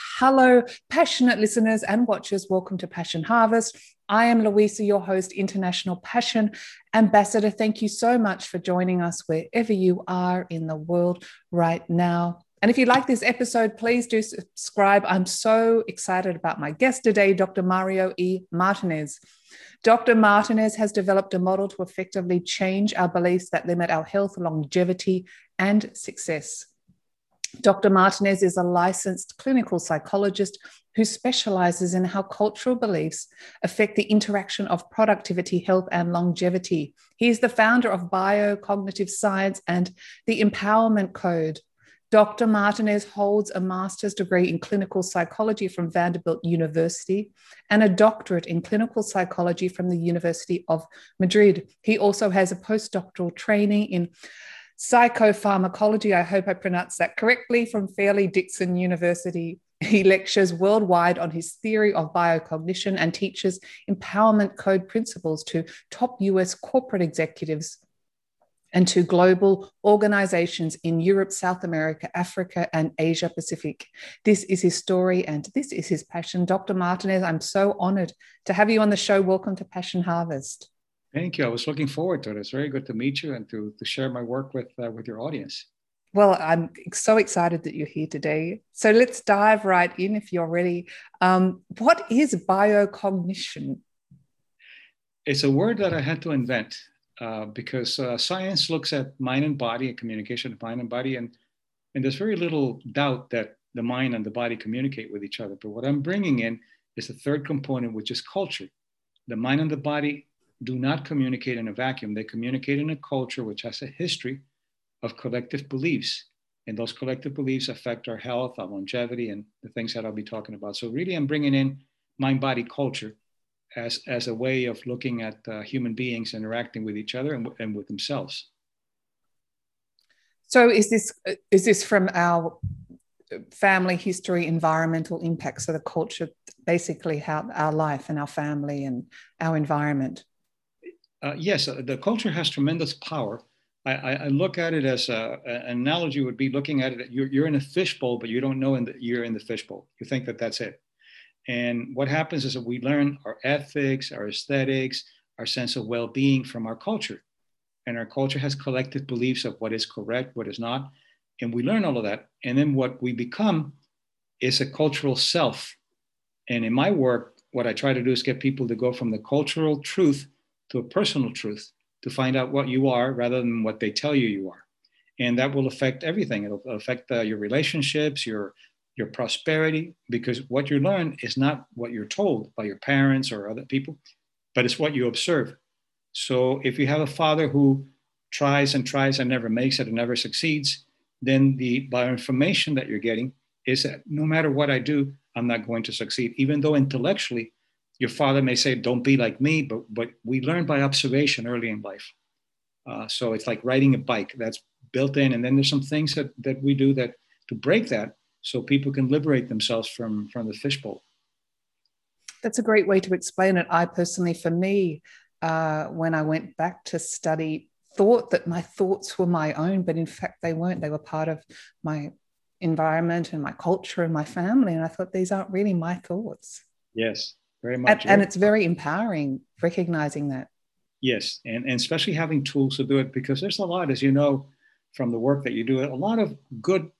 Hello, passionate listeners and watchers. Welcome to Passion Harvest. I am Louisa, your host, International Passion Ambassador. Thank you so much for joining us wherever you are in the world right now. And if you like this episode, please do subscribe. I'm so excited about my guest today, Dr. Mario E. Martinez. Dr. Martinez has developed a model to effectively change our beliefs that limit our health, longevity, and success. Dr. Martinez is a licensed clinical psychologist who specializes in how cultural beliefs affect the interaction of productivity, health, and longevity. He is the founder of Biocognitive Science and the Empowerment Code. Dr. Martinez holds a master's degree in clinical psychology from Vanderbilt University and a doctorate in clinical psychology from the University of Madrid. He also has a postdoctoral training in psychopharmacology. I hope I pronounced that correctly from Fairleigh Dickinson University. He lectures worldwide on his theory of biocognition and teaches empowerment code principles to top US corporate executives and to global organizations in Europe, South America, Africa, and Asia Pacific. This is his story and this is his passion. Dr. Martinez, I'm so honored to have you on the show. Welcome to Passion Harvest. Thank you. I was looking forward to it. It's very good to meet you and to, to share my work with, uh, with your audience. Well, I'm so excited that you're here today. So let's dive right in if you're ready. Um, what is biocognition? It's a word that I had to invent uh, because uh, science looks at mind and body and communication of mind and body, and, and there's very little doubt that the mind and the body communicate with each other. But what I'm bringing in is the third component, which is culture. The mind and the body do not communicate in a vacuum. They communicate in a culture which has a history of collective beliefs. And those collective beliefs affect our health, our longevity, and the things that I'll be talking about. So, really, I'm bringing in mind body culture as, as a way of looking at uh, human beings interacting with each other and, and with themselves. So, is this, is this from our family history, environmental impacts, so the culture, basically how our life and our family and our environment? Uh, yes, uh, the culture has tremendous power. I, I look at it as a, an analogy would be looking at it. You're, you're in a fishbowl, but you don't know in the, you're in the fishbowl. You think that that's it. And what happens is that we learn our ethics, our aesthetics, our sense of well-being from our culture. And our culture has collective beliefs of what is correct, what is not. And we learn all of that. And then what we become is a cultural self. And in my work, what I try to do is get people to go from the cultural truth to a personal truth to find out what you are rather than what they tell you you are. And that will affect everything. It'll affect uh, your relationships, your your prosperity, because what you learn is not what you're told by your parents or other people, but it's what you observe. So if you have a father who tries and tries and never makes it and never succeeds, then the bioinformation that you're getting is that no matter what I do, I'm not going to succeed, even though intellectually your father may say, don't be like me, but, but we learn by observation early in life. Uh, so it's like riding a bike that's built in. And then there's some things that, that we do that to break that so people can liberate themselves from, from the fishbowl. That's a great way to explain it. I personally, for me, uh, when I went back to study, thought that my thoughts were my own, but in fact they weren't. They were part of my environment and my culture and my family. And I thought these aren't really my thoughts. Yes, very much. And, and it's very empowering recognizing that. Yes, and, and especially having tools to do it because there's a lot, as you know, from the work that you do, a lot of good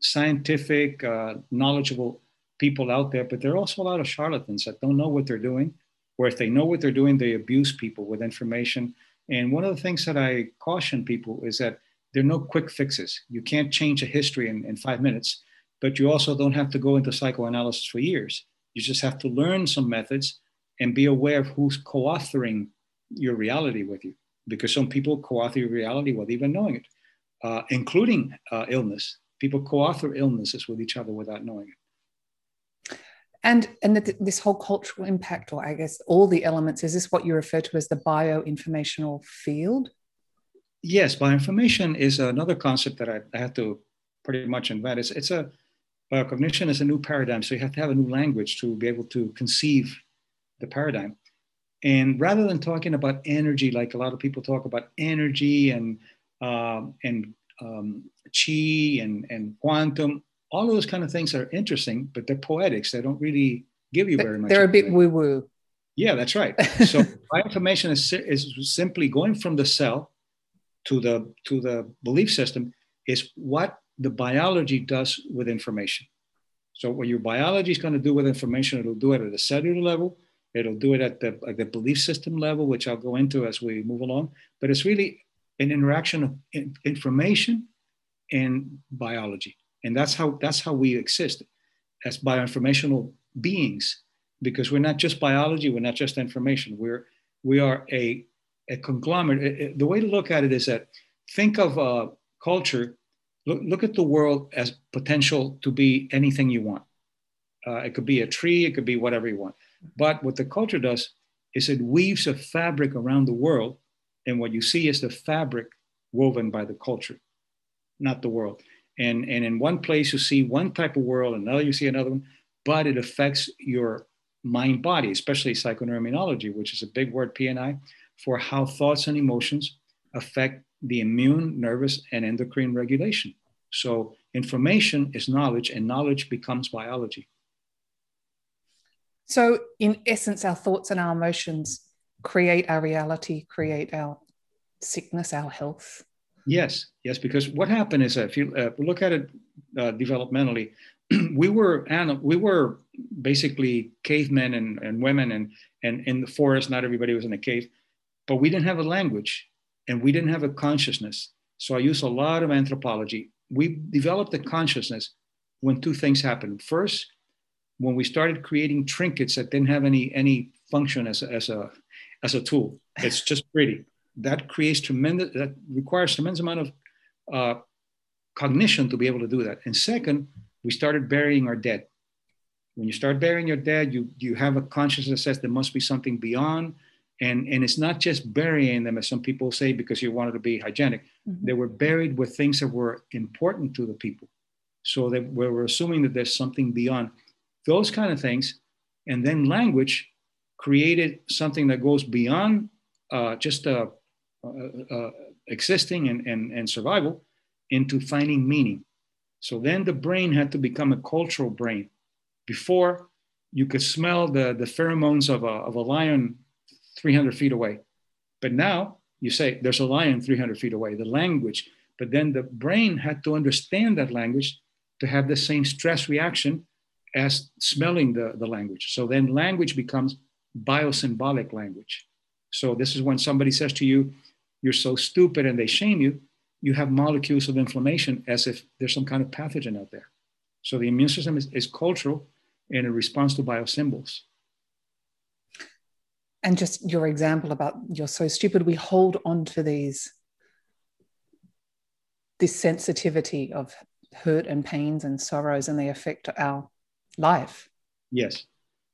scientific, uh, knowledgeable people out there, but there are also a lot of charlatans that don't know what they're doing, or if they know what they're doing, they abuse people with information. And one of the things that I caution people is that there are no quick fixes. You can't change a history in, in five minutes, but you also don't have to go into psychoanalysis for years. You just have to learn some methods and be aware of who's co authoring your reality with you. Because some people co author your reality without even knowing it, uh, including uh, illness. People co author illnesses with each other without knowing it. And and the, this whole cultural impact, or I guess all the elements, is this what you refer to as the bioinformational field? Yes, bioinformation is another concept that I, I had to pretty much invent. It's, it's a biocognition is a new paradigm, so you have to have a new language to be able to conceive the paradigm. And rather than talking about energy, like a lot of people talk about energy and um, and um, chi and and quantum, all of those kind of things are interesting, but they're poetics. They don't really give you very much. They're a bit woo woo. Yeah, that's right. So bioinformation is, is simply going from the cell to the to the belief system is what the biology does with information. So what your biology is going to do with information, it'll do it at a cellular level, it'll do it at the, at the belief system level, which I'll go into as we move along. But it's really an interaction of information and biology and that's how that's how we exist as bioinformational beings because we're not just biology we're not just information we're we are a, a conglomerate the way to look at it is that think of uh, culture look, look at the world as potential to be anything you want. Uh, it could be a tree it could be whatever you want. But what the culture does is it weaves a fabric around the world and what you see is the fabric woven by the culture not the world. And and in one place you see one type of world another you see another one but it affects your mind body especially psychoneuroimmunology which is a big word pni for how thoughts and emotions affect the immune nervous and endocrine regulation. So information is knowledge and knowledge becomes biology. So in essence our thoughts and our emotions create our reality create our sickness our health. Yes, yes, because what happened is if you uh, look at it uh, developmentally, we were we were basically cavemen and, and women and and in the forest. Not everybody was in a cave, but we didn't have a language and we didn't have a consciousness. So I use a lot of anthropology. We developed a consciousness when two things happened. First, when we started creating trinkets that didn't have any any function as a, as a as a tool. It's just pretty that creates tremendous, that requires tremendous amount of uh, cognition to be able to do that. And second, we started burying our dead. When you start burying your dead, you, you have a consciousness that says there must be something beyond. And, and it's not just burying them, as some people say, because you wanted to be hygienic. Mm-hmm. They were buried with things that were important to the people. So that we were assuming that there's something beyond those kind of things. And then language created something that goes beyond uh, just a uh, uh, existing and, and, and survival into finding meaning. So then the brain had to become a cultural brain. Before, you could smell the, the pheromones of a, of a lion 300 feet away. But now you say there's a lion 300 feet away, the language. But then the brain had to understand that language to have the same stress reaction as smelling the, the language. So then language becomes biosymbolic language. So this is when somebody says to you, you're so stupid and they shame you, you have molecules of inflammation as if there's some kind of pathogen out there. So the immune system is, is cultural and it responds to biosymbols. And just your example about you're so stupid, we hold on to these, this sensitivity of hurt and pains and sorrows, and they affect our life. Yes,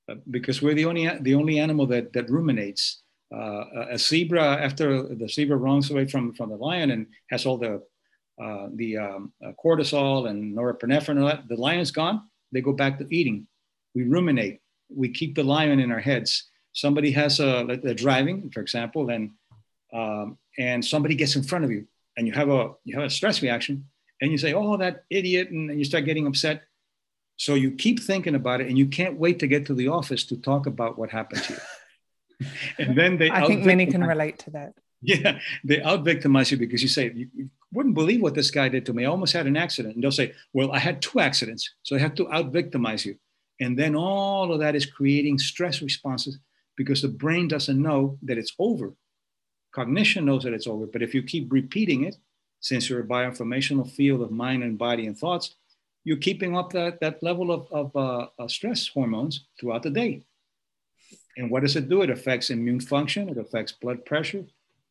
uh, because we're the only the only animal that that ruminates. Uh, a zebra after the zebra runs away from, from the lion and has all the uh, the um, uh, cortisol and norepinephrine and that, the lion's gone. They go back to eating. We ruminate. We keep the lion in our heads somebody has a they're driving for example and um, and somebody gets in front of you and you have a you have a stress reaction and you say oh that idiot and you start getting upset so you keep thinking about it and you can't wait to get to the office to talk about what happened to you and then they I think many can relate to that. Yeah, they out victimize you because you say, you, you, wouldn't believe what this guy did to me. I almost had an accident. And they'll say, well, I had two accidents. So I have to out victimize you. And then all of that is creating stress responses because the brain doesn't know that it's over. Cognition knows that it's over. But if you keep repeating it, since you're a bioinformational field of mind and body and thoughts, you're keeping up that, that level of, of uh, stress hormones throughout the day. And what does it do? It affects immune function, it affects blood pressure,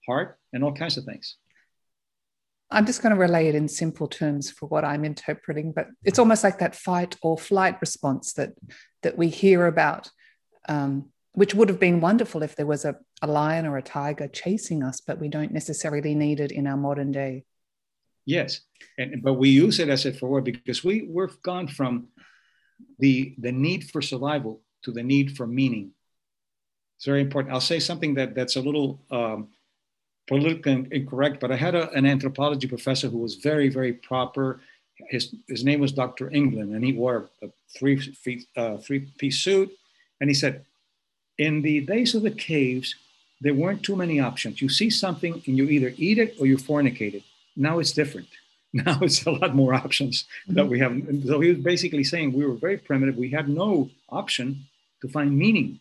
heart, and all kinds of things. I'm just going to relay it in simple terms for what I'm interpreting, but it's almost like that fight or flight response that that we hear about, um, which would have been wonderful if there was a, a lion or a tiger chasing us, but we don't necessarily need it in our modern day. Yes, and but we use it as a forward because we we've gone from the the need for survival to the need for meaning. It's very important. I'll say something that that's a little um, politically incorrect, but I had a, an anthropology professor who was very, very proper. His, his name was Dr. England, and he wore a three, feet, uh, three piece suit. And he said, In the days of the caves, there weren't too many options. You see something and you either eat it or you fornicate it. Now it's different. Now it's a lot more options mm-hmm. that we have. So he was basically saying we were very primitive. We had no option to find meaning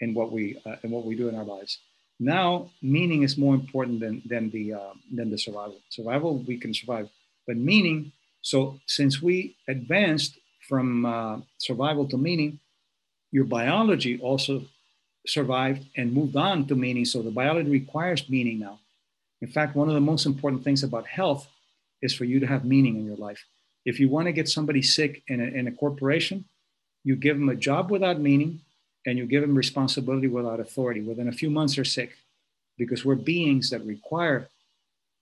in what we uh, in what we do in our lives. Now, meaning is more important than, than, the, uh, than the survival. Survival, we can survive, but meaning, so since we advanced from uh, survival to meaning, your biology also survived and moved on to meaning. So the biology requires meaning now. In fact, one of the most important things about health is for you to have meaning in your life. If you want to get somebody sick in a, in a corporation, you give them a job without meaning, and you give them responsibility without authority. Within a few months, they're sick because we're beings that require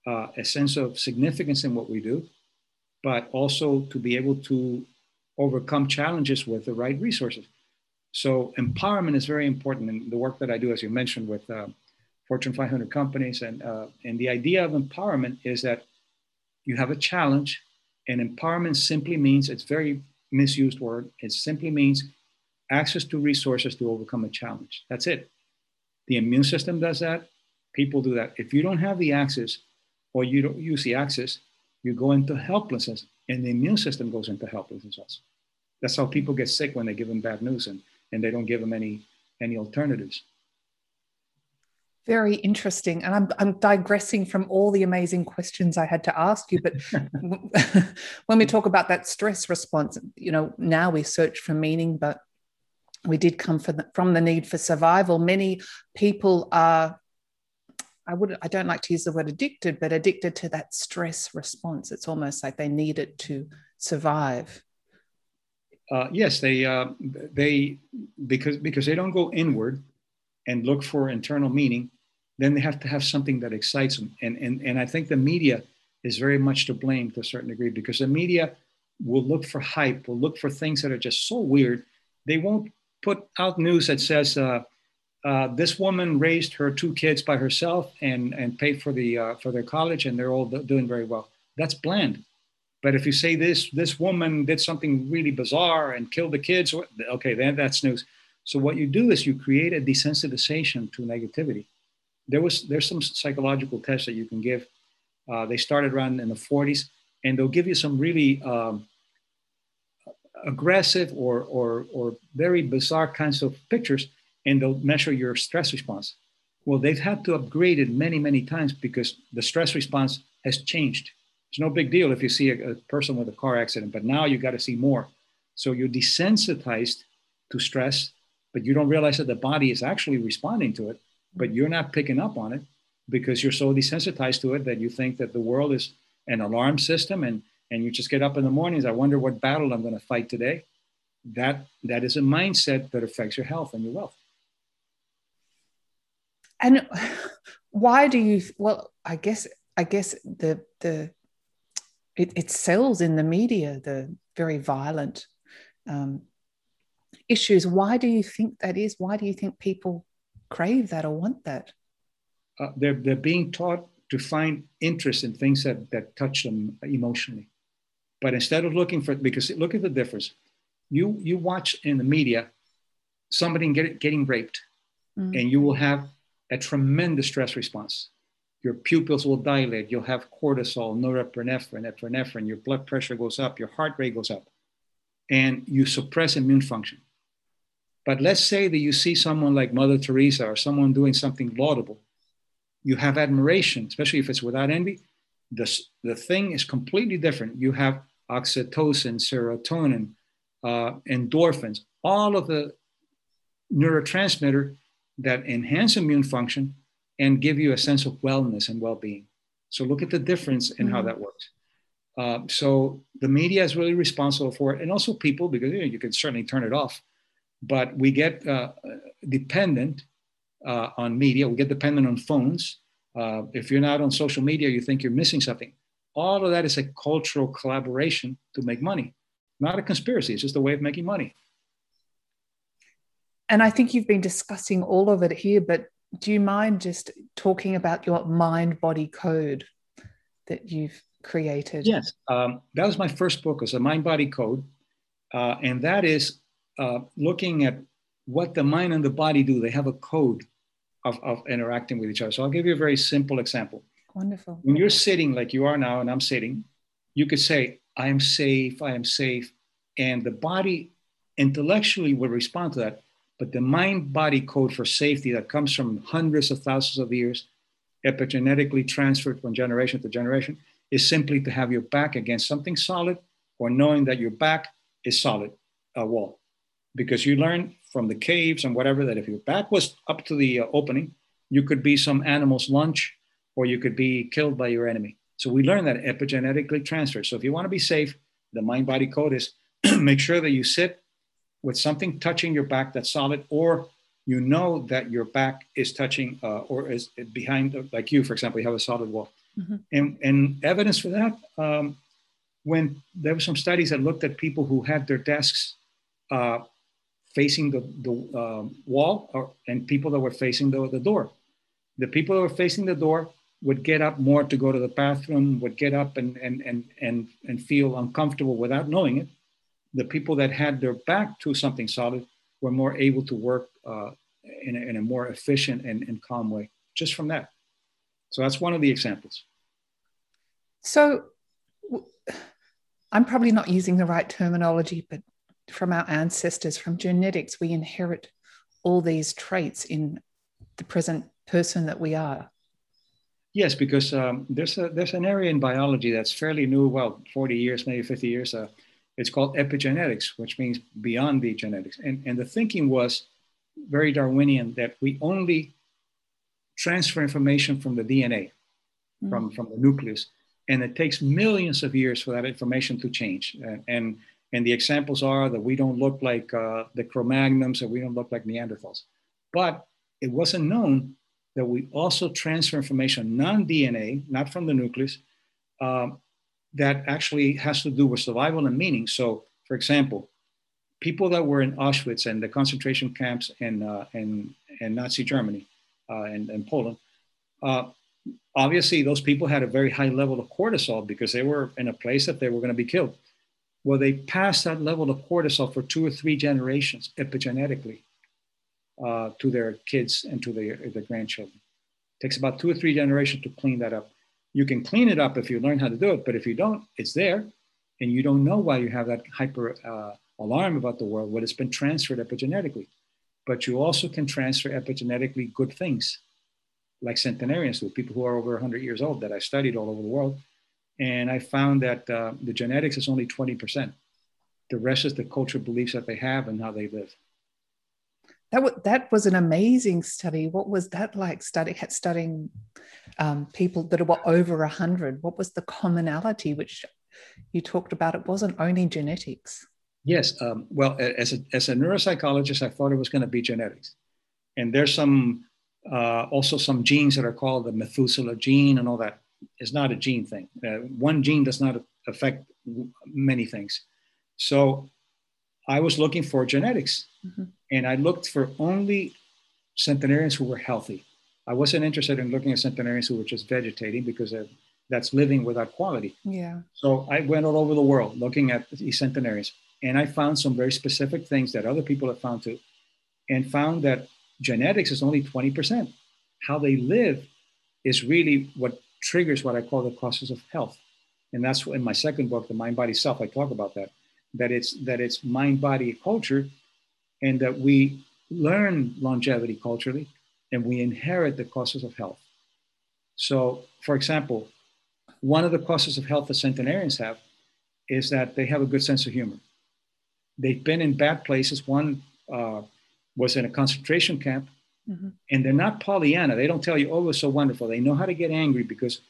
uh, a sense of significance in what we do, but also to be able to overcome challenges with the right resources. So empowerment is very important in the work that I do, as you mentioned, with uh, Fortune 500 companies. And, uh, and the idea of empowerment is that you have a challenge, and empowerment simply means it's very misused word. It simply means access to resources to overcome a challenge. That's it. The immune system does that. People do that. If you don't have the access or you don't use the access, you go into helplessness and the immune system goes into helplessness also. That's how people get sick when they give them bad news and, and they don't give them any, any alternatives. Very interesting. And I'm, I'm digressing from all the amazing questions I had to ask you. But when we talk about that stress response, you know, now we search for meaning, but we did come from the, from the need for survival. Many people are, I would, I don't like to use the word addicted, but addicted to that stress response. It's almost like they need it to survive. Uh, yes, they uh, they because because they don't go inward and look for internal meaning. Then they have to have something that excites them, and and and I think the media is very much to blame to a certain degree because the media will look for hype, will look for things that are just so weird. They won't put out news that says uh, uh, this woman raised her two kids by herself and and paid for the uh, for their college and they're all doing very well. That's bland. But if you say this this woman did something really bizarre and killed the kids, okay, then that's news. So what you do is you create a desensitization to negativity. There was there's some psychological tests that you can give. Uh, they started around in the 40s, and they'll give you some really um, aggressive or, or, or very bizarre kinds of pictures and they'll measure your stress response. Well, they've had to upgrade it many, many times because the stress response has changed. It's no big deal if you see a, a person with a car accident, but now you got to see more. So you're desensitized to stress, but you don't realize that the body is actually responding to it, but you're not picking up on it because you're so desensitized to it that you think that the world is an alarm system and and you just get up in the mornings i wonder what battle i'm going to fight today that that is a mindset that affects your health and your wealth and why do you well i guess i guess the the it, it sells in the media the very violent um, issues why do you think that is why do you think people crave that or want that uh, they're, they're being taught to find interest in things that, that touch them emotionally but instead of looking for, because look at the difference. You, you watch in the media somebody get, getting raped, mm. and you will have a tremendous stress response. Your pupils will dilate. You'll have cortisol, norepinephrine, epinephrine. Your blood pressure goes up. Your heart rate goes up, and you suppress immune function. But let's say that you see someone like Mother Teresa or someone doing something laudable. You have admiration, especially if it's without envy. The, the thing is completely different. You have oxytocin, serotonin, uh, endorphins, all of the neurotransmitter that enhance immune function and give you a sense of wellness and well-being. So look at the difference in mm-hmm. how that works. Uh, so the media is really responsible for it, and also people because you, know, you can certainly turn it off, but we get uh, dependent uh, on media. We get dependent on phones. Uh, if you're not on social media, you think you're missing something. All of that is a cultural collaboration to make money, not a conspiracy. It's just a way of making money. And I think you've been discussing all of it here, but do you mind just talking about your mind body code that you've created? Yes, um, that was my first book. It was a mind body code, uh, and that is uh, looking at what the mind and the body do. They have a code of, of interacting with each other. So I'll give you a very simple example. Wonderful. When you're sitting like you are now, and I'm sitting, you could say, "I am safe. I am safe," and the body intellectually will respond to that. But the mind body code for safety that comes from hundreds of thousands of years, epigenetically transferred from generation to generation, is simply to have your back against something solid or knowing that your back is solid, a wall. Because you learn from the caves and whatever that if your back was up to the uh, opening, you could be some animal's lunch or you could be killed by your enemy. So we learn that epigenetically transferred. So if you want to be safe, the mind body code is make sure that you sit with something touching your back that's solid or you know that your back is touching uh, or is behind, like you, for example, you have a solid wall. Mm-hmm. And, and evidence for that, um, when there were some studies that looked at people who had their desks uh, facing the, the uh, wall or, and people that were facing the, the door. The people that were facing the door would get up more to go to the bathroom, would get up and, and, and, and, and feel uncomfortable without knowing it. The people that had their back to something solid were more able to work uh, in, a, in a more efficient and, and calm way just from that. So that's one of the examples. So I'm probably not using the right terminology, but from our ancestors, from genetics, we inherit all these traits in the present person that we are. Yes, because um, there's a there's an area in biology that's fairly new. Well, 40 years, maybe 50 years. Uh, it's called epigenetics, which means beyond the genetics. And and the thinking was very Darwinian that we only transfer information from the DNA, mm. from from the nucleus, and it takes millions of years for that information to change. And, and and the examples are that we don't look like uh, the Cro-Magnons and we don't look like Neanderthals. But it wasn't known that we also transfer information, non-DNA, not from the nucleus, um, that actually has to do with survival and meaning. So, for example, people that were in Auschwitz and the concentration camps in, uh, in, in Nazi Germany uh, and, and Poland, uh, obviously those people had a very high level of cortisol because they were in a place that they were going to be killed. Well, they passed that level of cortisol for two or three generations epigenetically uh, to their kids and to their, their grandchildren. It takes about two or three generations to clean that up. You can clean it up if you learn how to do it, but if you don't, it's there, and you don't know why you have that hyper uh, alarm about the world. Well, it's been transferred epigenetically, but you also can transfer epigenetically good things, like centenarians do, people who are over 100 years old that I studied all over the world and I found that uh, the genetics is only 20%. The rest is the cultural beliefs that they have and how they live. That, w- that was an amazing study. What was that like study, studying um, people that were over 100? What was the commonality which you talked about? It wasn't only genetics. Yes. Um, well, as a, as a neuropsychologist, I thought it was going to be genetics. And there's some, uh, also some genes that are called the Methuselah gene and all that is not a gene thing. Uh, one gene does not affect many things. So I was looking for genetics mm-hmm. And I looked for only centenarians who were healthy. I wasn't interested in looking at centenarians who were just vegetating because that's living without quality. Yeah. So I went all over the world looking at these centenarians and I found some very specific things that other people have found too and found that genetics is only 20%. How they live is really what triggers what I call the causes of health. And that's in my second book, The Mind Body Self, I talk about that. That it's that it's mind body culture and that we learn longevity culturally and we inherit the causes of health. So, for example, one of the causes of health that centenarians have is that they have a good sense of humor. They've been in bad places. One uh, was in a concentration camp Mm-hmm. And they're not Pollyanna. They don't tell you, oh, it was so wonderful. They know how to get angry because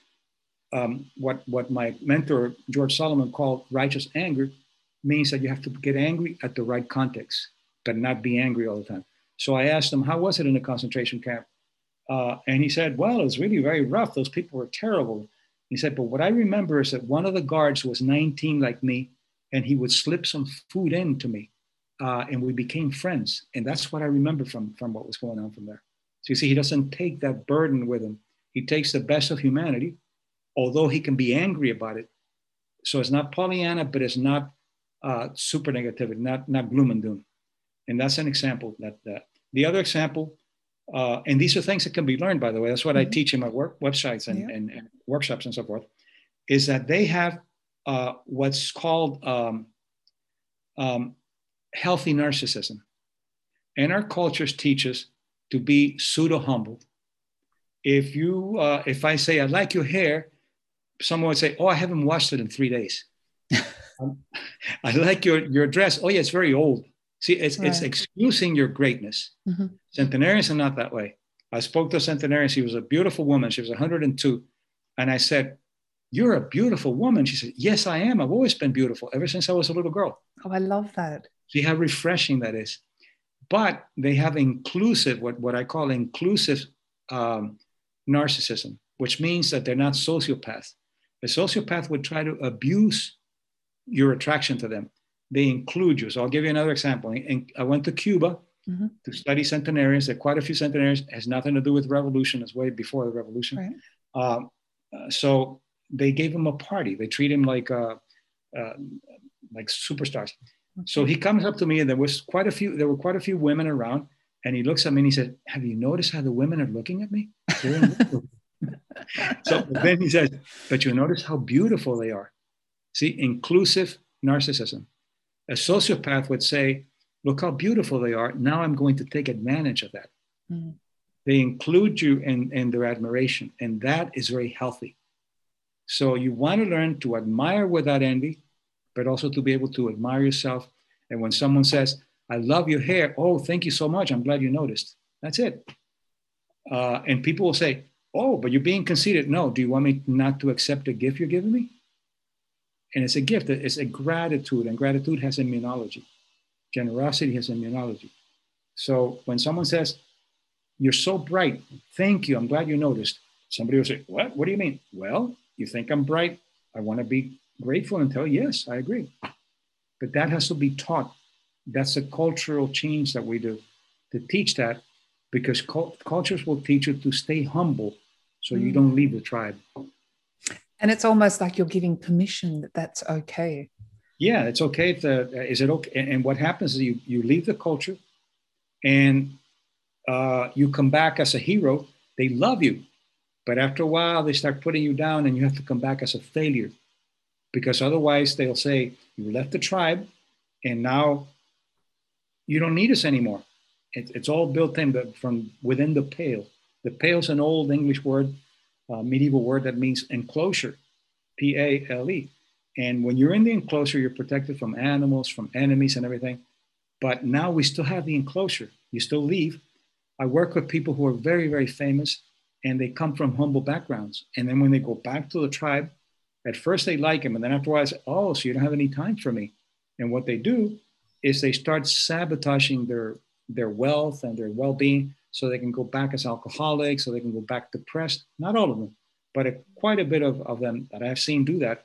um, what, what my mentor, George Solomon, called righteous anger means that you have to get angry at the right context, but not be angry all the time. So I asked him, How was it in the concentration camp? Uh, and he said, Well, it was really very rough. Those people were terrible. He said, But what I remember is that one of the guards was 19 like me, and he would slip some food in to me. Uh, and we became friends. And that's what I remember from, from what was going on from there. So you see, he doesn't take that burden with him. He takes the best of humanity, although he can be angry about it. So it's not Pollyanna, but it's not uh, super negativity, not, not gloom and doom. And that's an example that, that. The other example, uh, and these are things that can be learned, by the way, that's what mm-hmm. I teach in my work websites and, yeah. and, and, workshops and so forth, is that they have uh, what's called um, um, healthy narcissism. And our cultures teach us to be pseudo humble. If you, uh, if I say I like your hair, someone would say, "Oh, I haven't washed it in three days." um, I like your your dress. Oh yeah, it's very old. See, it's right. it's excusing your greatness. Mm-hmm. Centenarians are not that way. I spoke to a centenarian. She was a beautiful woman. She was 102, and I said, "You're a beautiful woman." She said, "Yes, I am. I've always been beautiful ever since I was a little girl." Oh, I love that. See how refreshing that is. But they have inclusive, what, what I call inclusive um, narcissism, which means that they're not sociopaths. A sociopath would try to abuse your attraction to them. They include you. So I'll give you another example. And I went to Cuba mm-hmm. to study centenarians. There are quite a few centenarians. It has nothing to do with revolution. It's way before the revolution. Right. Um, uh, so they gave him a party. They treat him like uh, uh, like superstars. So he comes up to me, and there was quite a few. There were quite a few women around, and he looks at me and he said, "Have you noticed how the women are looking at me?" so then he says, "But you notice how beautiful they are." See, inclusive narcissism. A sociopath would say, "Look how beautiful they are. Now I'm going to take advantage of that." Mm. They include you in, in their admiration, and that is very healthy. So you want to learn to admire without envy, but also to be able to admire yourself. And when someone says, I love your hair, oh, thank you so much. I'm glad you noticed. That's it. Uh, and people will say, Oh, but you're being conceited. No, do you want me not to accept the gift you're giving me? And it's a gift, it's a gratitude, and gratitude has immunology. Generosity has immunology. So when someone says, You're so bright, thank you, I'm glad you noticed. Somebody will say, What? What do you mean? Well, you think I'm bright. I want to be grateful and tell, you, yes, I agree. But that has to be taught. That's a cultural change that we do to teach that because cultures will teach you to stay humble so mm. you don't leave the tribe. And it's almost like you're giving permission that that's okay. Yeah, it's okay. To, uh, is it okay? And what happens is you, you leave the culture and uh, you come back as a hero. They love you. But after a while, they start putting you down and you have to come back as a failure because otherwise they'll say you left the tribe and now you don't need us anymore. It, it's all built in but from within the pale. The pale is an old English word, uh, medieval word that means enclosure, P A L E. And when you're in the enclosure, you're protected from animals, from enemies, and everything. But now we still have the enclosure. You still leave. I work with people who are very, very famous and they come from humble backgrounds. And then when they go back to the tribe, at first, they like him, and then after a while, say, "Oh, so you don't have any time for me?" And what they do is they start sabotaging their their wealth and their well-being, so they can go back as alcoholics, so they can go back depressed. Not all of them, but a, quite a bit of, of them that I've seen do that,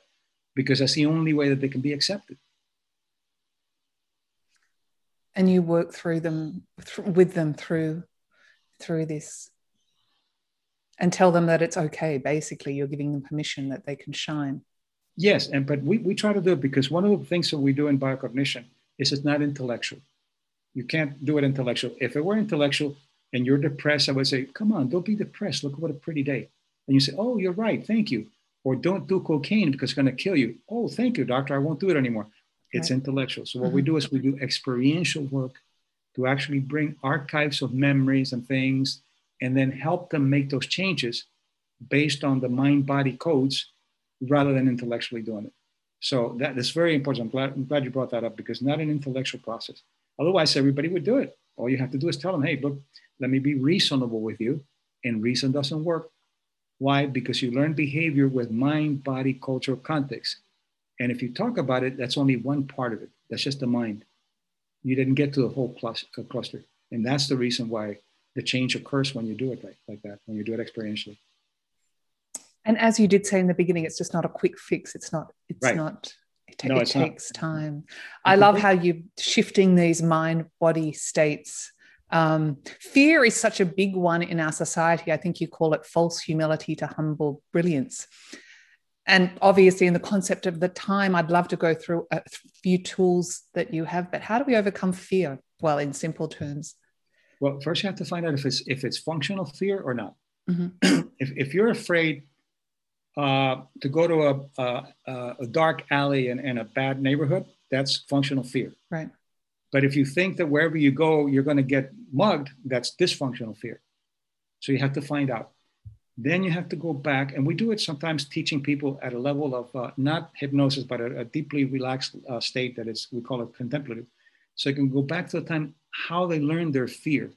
because that's the only way that they can be accepted. And you work through them th- with them through through this and tell them that it's okay basically you're giving them permission that they can shine yes and but we, we try to do it because one of the things that we do in biocognition is it's not intellectual you can't do it intellectual if it were intellectual and you're depressed i would say come on don't be depressed look what a pretty day and you say oh you're right thank you or don't do cocaine because it's going to kill you oh thank you doctor i won't do it anymore it's right. intellectual so what mm-hmm. we do is we do experiential work to actually bring archives of memories and things and then help them make those changes based on the mind body codes rather than intellectually doing it. So that is very important. I'm glad, I'm glad you brought that up because not an intellectual process. Otherwise, everybody would do it. All you have to do is tell them, hey, look, let me be reasonable with you. And reason doesn't work. Why? Because you learn behavior with mind, body, cultural context. And if you talk about it, that's only one part of it. That's just the mind. You didn't get to the whole uh, cluster. And that's the reason why the change occurs when you do it like, like that, when you do it experientially. And as you did say in the beginning, it's just not a quick fix. It's not, it's right. not, it, no, it takes not. time. I love how you're shifting these mind body states. Um, fear is such a big one in our society. I think you call it false humility to humble brilliance. And obviously, in the concept of the time, I'd love to go through a few tools that you have. But how do we overcome fear? Well, in simple terms. Well, first you have to find out if it's if it's functional fear or not. Mm-hmm. if, if you're afraid uh, to go to a, a, a dark alley in, in, a bad neighborhood, that's functional fear. Right. But if you think that wherever you go, you're going to get mugged, that's dysfunctional fear. So you have to find out. Then you have to go back, and we do it sometimes teaching people at a level of uh, not hypnosis, but a, a deeply relaxed uh, state that is, we call it contemplative. So you can go back to the time how they learned their fear,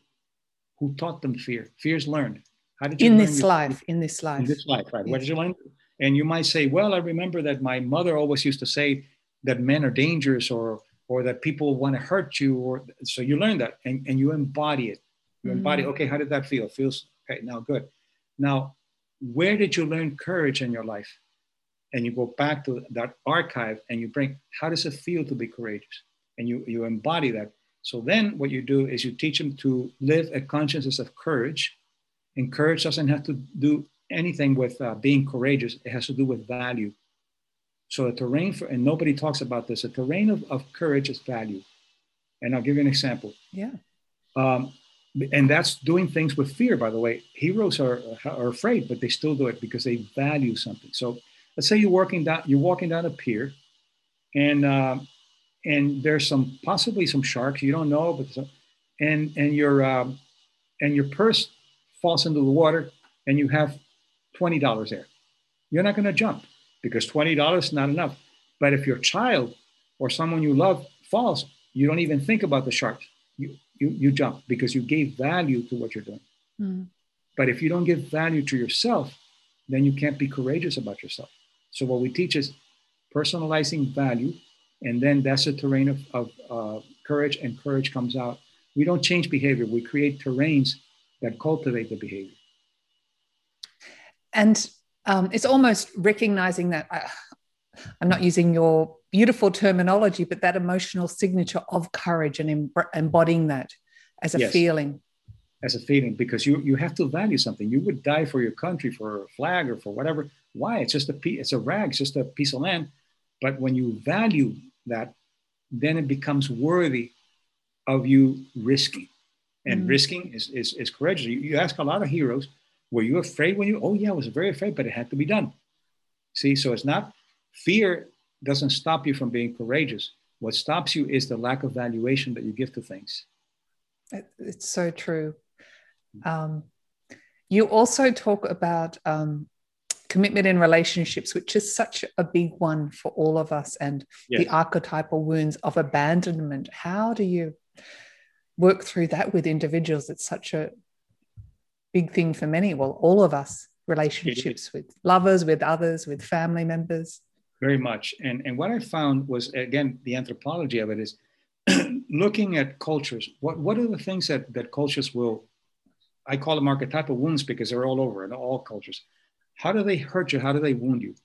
who taught them fear. Fear's learned. How did you in this life? In this life. In this life, right? Yes. What did you learn? And you might say, well, I remember that my mother always used to say that men are dangerous or or that people want to hurt you or so you learn that and, and you embody it. You mm-hmm. embody, okay, how did that feel? Feels okay, now good. Now, where did you learn courage in your life? And you go back to that archive and you bring, how does it feel to be courageous? And you, you embody that. So then what you do is you teach them to live a consciousness of courage and courage doesn't have to do anything with uh, being courageous, it has to do with value. So a terrain for, and nobody talks about this, a terrain of, of courage is value. And I'll give you an example. Yeah. Um, and that's doing things with fear, by the way. Heroes are, are afraid, but they still do it because they value something. So let's say you're walking down, you're walking down a pier and, uh, and there's some, possibly some sharks, you don't know, but, some, and, and your, um, and your purse falls into the water and you have $20 there. You're not going to jump because $20 is not enough. But if your child or someone you love falls, you don't even think about the shark. You, you, you jump because you gave value to what you're doing. Mm. But if you don't give value to yourself, then you can't be courageous about yourself. So what we teach is personalizing value, and then that's a terrain of, of uh, courage, and courage comes out. We don't change behavior; we create terrains that cultivate the behavior. And um, it's almost recognizing that uh, I'm not using your beautiful terminology, but that emotional signature of courage and em- embodying that as a yes. feeling. As a feeling, because you you have to value something. You would die for your country, for a flag, or for whatever. Why? It's just a piece. It's a rag. It's just a piece of land. But when you value that, then it becomes worthy of you risking and mm. risking is, is, is courageous. You, you ask a lot of heroes, were you afraid when you, oh yeah, I was very afraid, but it had to be done. See, so it's not, fear doesn't stop you from being courageous. What stops you is the lack of valuation that you give to things. It's so true. Um, you also talk about um, commitment in relationships, which is such a big one for all of us, and yes. the archetypal wounds of abandonment. How do you work through that with individuals. It's such a big thing for many, well, all of us, relationships with lovers, with others, with family members. Very much. And, and what I found was, again, the anthropology of it is looking at cultures. What, what are the things that, that cultures will, I call them archetypal wounds because they're all over in all cultures. How do they hurt you? How do they wound you?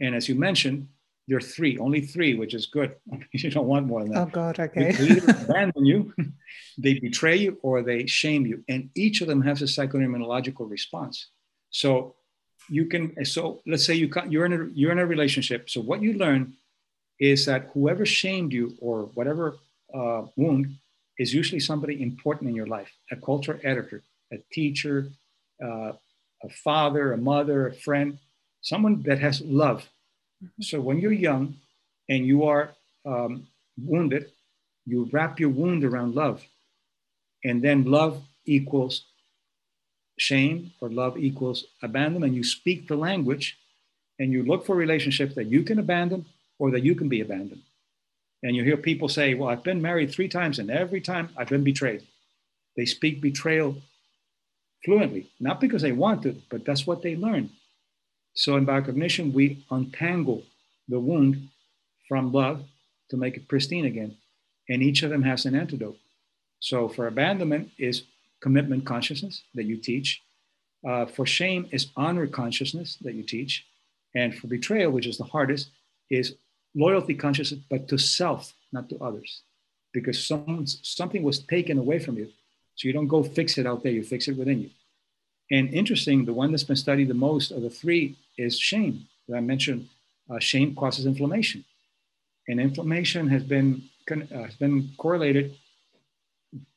And as you mentioned, there are three, only three, which is good. you don't want more than that. Oh God, okay. They either abandon you, they betray you, or they shame you, and each of them has a psychoimmunological response. So you can. So let's say you you're in a you're in a relationship. So what you learn is that whoever shamed you or whatever uh, wound is usually somebody important in your life, a culture editor, a teacher, uh, a father, a mother, a friend, someone that has love Mm-hmm. So when you're young and you are um, wounded, you wrap your wound around love. And then love equals shame or love equals abandonment. And you speak the language and you look for relationships that you can abandon or that you can be abandoned. And you hear people say, Well, I've been married three times and every time I've been betrayed. They speak betrayal fluently, not because they want to, but that's what they learn. So in biocognition, we untangle the wound from love to make it pristine again. And each of them has an antidote. So for abandonment is commitment consciousness that you teach. Uh, for shame is honor consciousness that you teach. And for betrayal, which is the hardest, is loyalty consciousness, but to self, not to others. Because something was taken away from you. So you don't go fix it out there, you fix it within you. And interesting, the one that's been studied the most of the three is shame. That I mentioned, uh, shame causes inflammation. And inflammation has been, uh, has been correlated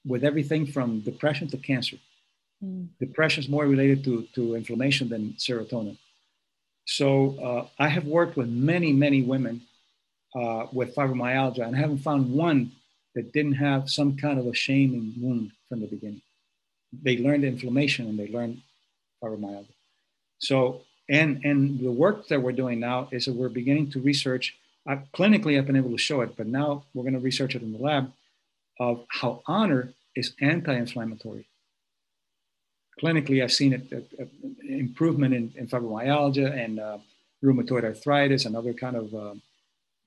with everything from depression to cancer. Mm. Depression is more related to, to inflammation than serotonin. So uh, I have worked with many, many women uh, with fibromyalgia, and I haven't found one that didn't have some kind of a shaming wound from the beginning. They learned inflammation and they learned fibromyalgia. So, and and the work that we're doing now is that we're beginning to research. Uh, clinically, I've been able to show it, but now we're going to research it in the lab of how honor is anti-inflammatory clinically, I've seen it, uh, uh, improvement in, in, fibromyalgia and rheumatoid arthritis and other kind of um,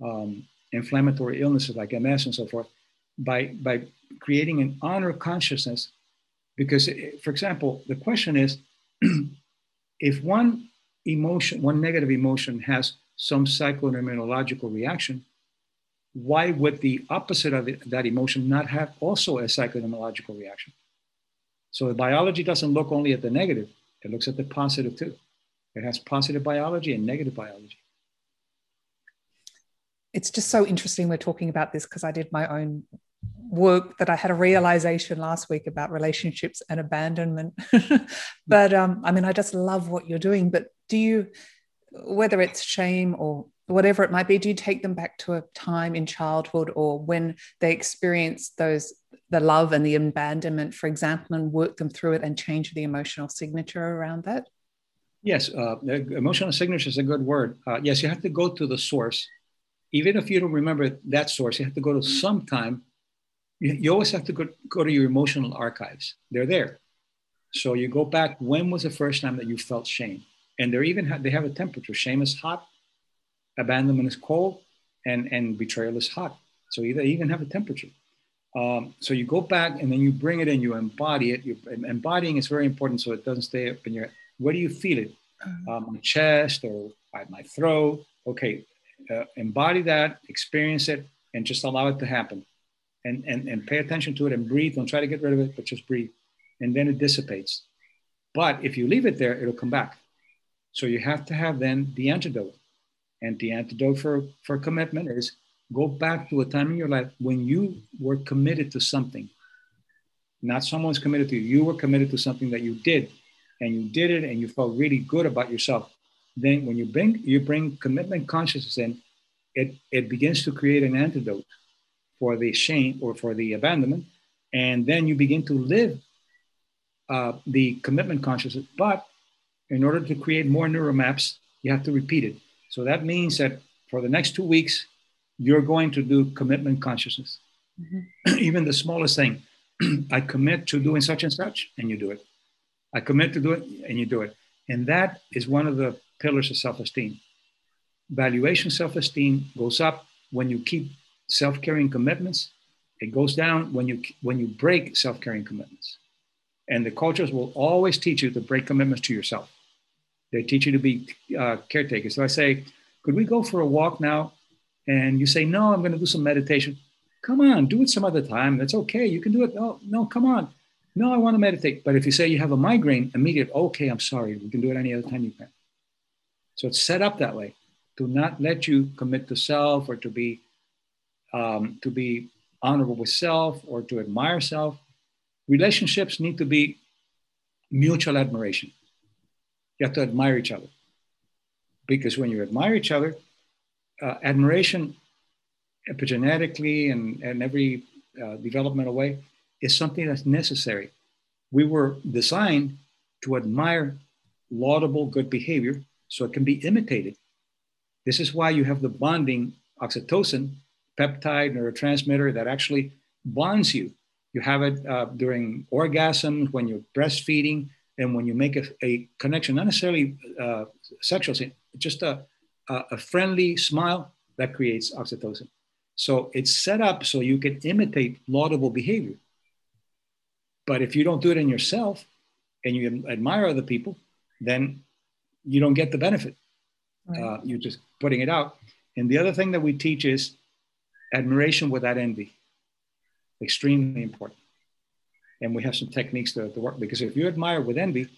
um, inflammatory illnesses like MS and so forth by, by creating an honor consciousness. Because, uh, for example, the question is if one emotion, one negative emotion has some psychoneurological reaction, why would the opposite of it, that emotion not have also a psychoneurological reaction? So the biology doesn't look only at the negative, it looks at the positive too. It has positive biology and negative biology. It's just so interesting we're talking about this because I did my own work that I had a realization last week about relationships and abandonment. but um, I mean, I just love what you're doing. But do you, whether it's shame or whatever it might be, do you take them back to a time in childhood or when they experienced those the love and the abandonment, for example, and work them through it and change the emotional signature around that? Yes, uh, emotional signature is a good word. Uh, yes, you have to go to the source. Even if you don't remember that source, you have to go to some time. You, you always have to go, go to your emotional archives. They're there. So you go back, when was the first time that you felt shame? And they're even, ha- they have a temperature. Shame is hot, abandonment is cold, and, and betrayal is hot. So they even have a temperature. Um, so you go back and then you bring it in, you embody it. You, embodying is very important so it doesn't stay up in your. Where do you feel it? Um, my chest or by my throat. Okay, uh, embody that, experience it, and just allow it to happen. And, and, and pay attention to it and breathe. Don't try to get rid of it, but just breathe. And then it dissipates. But if you leave it there, it'll come back. So you have to have then the antidote. And the antidote for, for commitment is go back to a time in your life when you were committed to something. Not someone's committed to you. You were committed to something that you did, and you did it, and you felt really good about yourself. Then, when you bring you bring commitment consciousness in, it it begins to create an antidote for the shame or for the abandonment, and then you begin to live uh, the commitment consciousness. But in order to create more neural maps, you have to repeat it. So that means that for the next two weeks, you're going to do commitment consciousness. Mm-hmm. Even the smallest thing, I commit to doing such and such, and you do it. I commit to do it, and you do it. And that is one of the pillars of self esteem. Valuation self esteem goes up when you keep self carrying commitments, it goes down when you, when you break self carrying commitments. And the cultures will always teach you to break commitments to yourself. They teach you to be uh, caretakers. So I say, could we go for a walk now? and you say, no, I'm going to do some meditation. Come on, do it some other time. That's okay. You can do it. No, no, come on. No, I want to meditate. But if you say you have a migraine, immediate, okay, I'm sorry. We can do it any other time you can. So it's set up that way to not let you commit to self or to be um, to be honorable with self or to admire self. Relationships need to be mutual admiration. You have to admire each other. Because when you admire each other, uh, admiration epigenetically and, and every uh, developmental way is something that's necessary. We were designed to admire laudable good behavior so it can be imitated. This is why you have the bonding oxytocin, peptide neurotransmitter that actually bonds you. You have it uh, during orgasms, when you're breastfeeding, And when you make a, a connection, not necessarily uh, sexual, just a, a friendly smile, that creates oxytocin. So it's set up so you can imitate laudable behavior. But if you don't do it in yourself and you admire other people, then you don't get the benefit. Right. Uh, you're just putting it out. And the other thing that we teach is admiration without envy. Extremely important. And we have some techniques to, to work because if you admire with envy,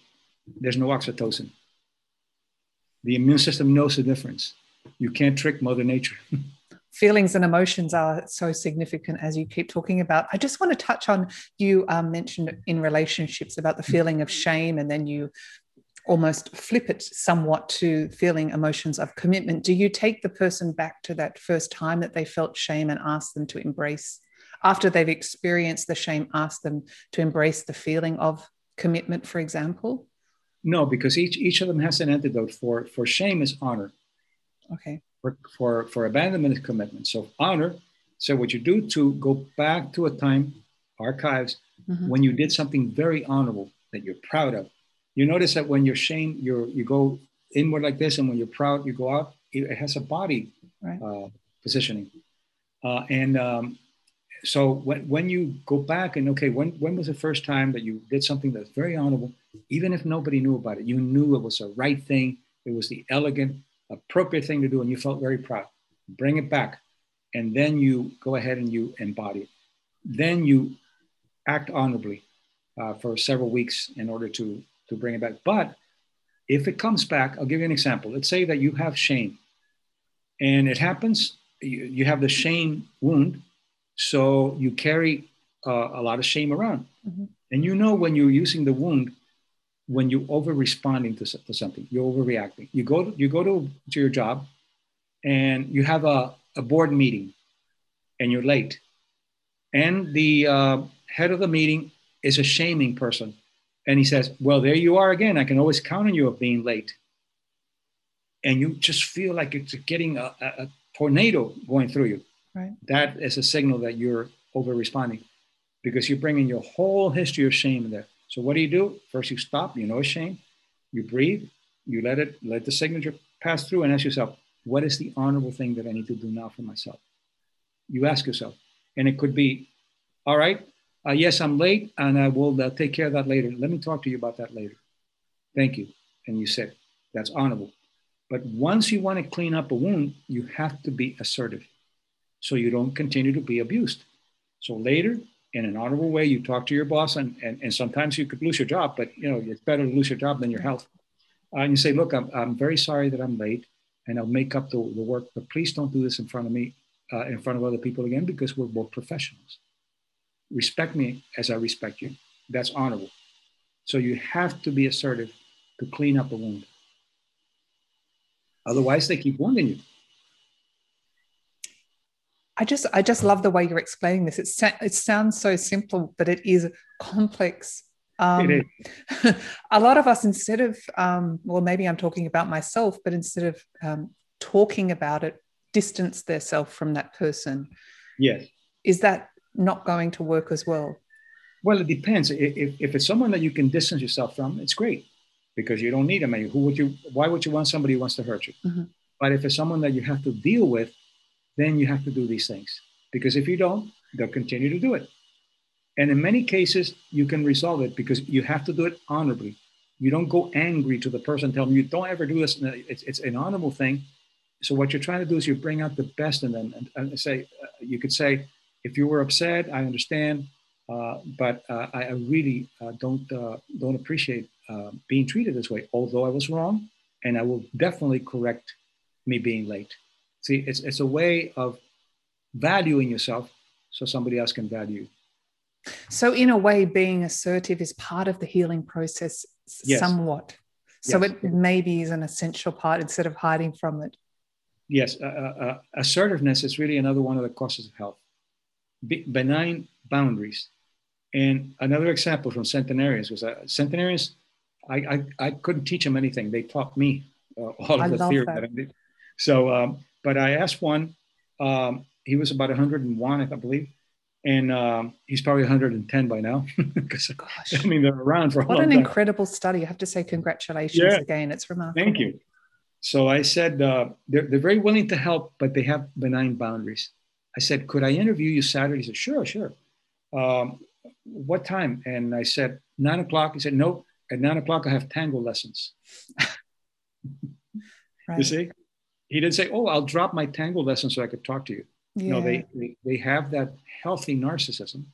there's no oxytocin. The immune system knows the difference. You can't trick Mother Nature. feelings and emotions are so significant as you keep talking about. I just want to touch on you um, mentioned in relationships about the feeling of shame, and then you almost flip it somewhat to feeling emotions of commitment. Do you take the person back to that first time that they felt shame and ask them to embrace, after they've experienced the shame, ask them to embrace the feeling of commitment, for example? No, because each each of them has an antidote for for shame is honor. Okay. For for, for abandonment is commitment. So honor. So what you do to go back to a time, archives, mm-hmm. when you did something very honorable that you're proud of. You notice that when you're shame, you you go inward like this, and when you're proud, you go out. It, has a body right. uh, positioning, uh, and um, so when, when you go back and okay, when when was the first time that you did something that's very honorable, even if nobody knew about it, you knew it was the right thing, it was the elegant, appropriate thing to do, and you felt very proud. Bring it back, and then you go ahead and you embody it. Then you act honorably uh, for several weeks in order to to bring it back. But if it comes back, I'll give you an example. Let's say that you have shame, and it happens. You, you have the shame wound, so you carry uh, a lot of shame around, mm-hmm. and you know when you're using the wound when you're over responding to, to something, you're overreacting. You go to, you go to, to your job and you have a, a board meeting and you're late. And the uh, head of the meeting is a shaming person. And he says, Well, there you are again. I can always count on you of being late. And you just feel like it's getting a, a tornado going through you. Right. That is a signal that you're over responding because you're bringing your whole history of shame there. So what do you do? First, you stop. You know it's shame. You breathe. You let it let the signature pass through, and ask yourself, what is the honorable thing that I need to do now for myself? You ask yourself, and it could be, all right. Uh, yes, I'm late, and I will uh, take care of that later. Let me talk to you about that later. Thank you. And you said that's honorable. But once you want to clean up a wound, you have to be assertive, so you don't continue to be abused. So later, in an honorable way. You talk to your boss, and, and, and sometimes you could lose your job, but you know it's better to lose your job than your health. Uh, and you say, look, I'm, I'm very sorry that I'm late, and I'll make up the, the work, but please don't do this in front of me, uh, in front of other people again, because we're both professionals. Respect me as I respect you. That's honorable. So you have to be assertive to clean up a wound. Otherwise, they keep wounding you. I just I just love the way you're explaining this. It it sounds so simple, but it is complex. Um, it is. a lot of us, instead of um, well, maybe I'm talking about myself, but instead of um, talking about it, distance themselves from that person. Yes. Is that not going to work as well? Well, it depends. If, if it's someone that you can distance yourself from, it's great because you don't need them. Who would you? Why would you want somebody who wants to hurt you? Mm-hmm. But if it's someone that you have to deal with, then you have to do these things. Because if you don't, they'll continue to do it. And in many cases, you can resolve it because you have to do it honorably. You don't go angry to the person, tell them you don't ever do this. It's, it's an honorable thing. So what you're trying to do is you bring out the best in them and, and say, uh, you could say, if you were upset, I understand, uh, but uh, I, I, really uh, don't uh, don't appreciate uh, being treated this way. Although I was wrong, and I will definitely correct me being late. See, it's, it's a way of valuing yourself so somebody else can value you. So, in a way, being assertive is part of the healing process yes. somewhat. So, yes. it maybe is an essential part instead of hiding from it. Yes, uh, uh, uh assertiveness is really another one of the causes of health. Be- benign boundaries. And another example from centenarians was uh, centenarians, I, I, I, couldn't teach them anything. They taught me uh, all of I the theory that. that I did. So, um, but I asked one, um, he was about 101, I believe. and um, he's probably 110 by now. Because I mean, they're around for a what an time. incredible study. I have to say, congratulations Yeah. again. It's remarkable. Thank you. So I said, uh, they're, they're very willing to help, but they have benign boundaries. I said, could I interview you Saturday? He said, sure, sure. Um, what time? And I said, nine o'clock. He said, no, at nine o'clock, I have tango lessons. Right. You see? He didn't say, oh, I'll drop my tango lessons so I could talk to you. Yeah. No, they, they, they have that healthy narcissism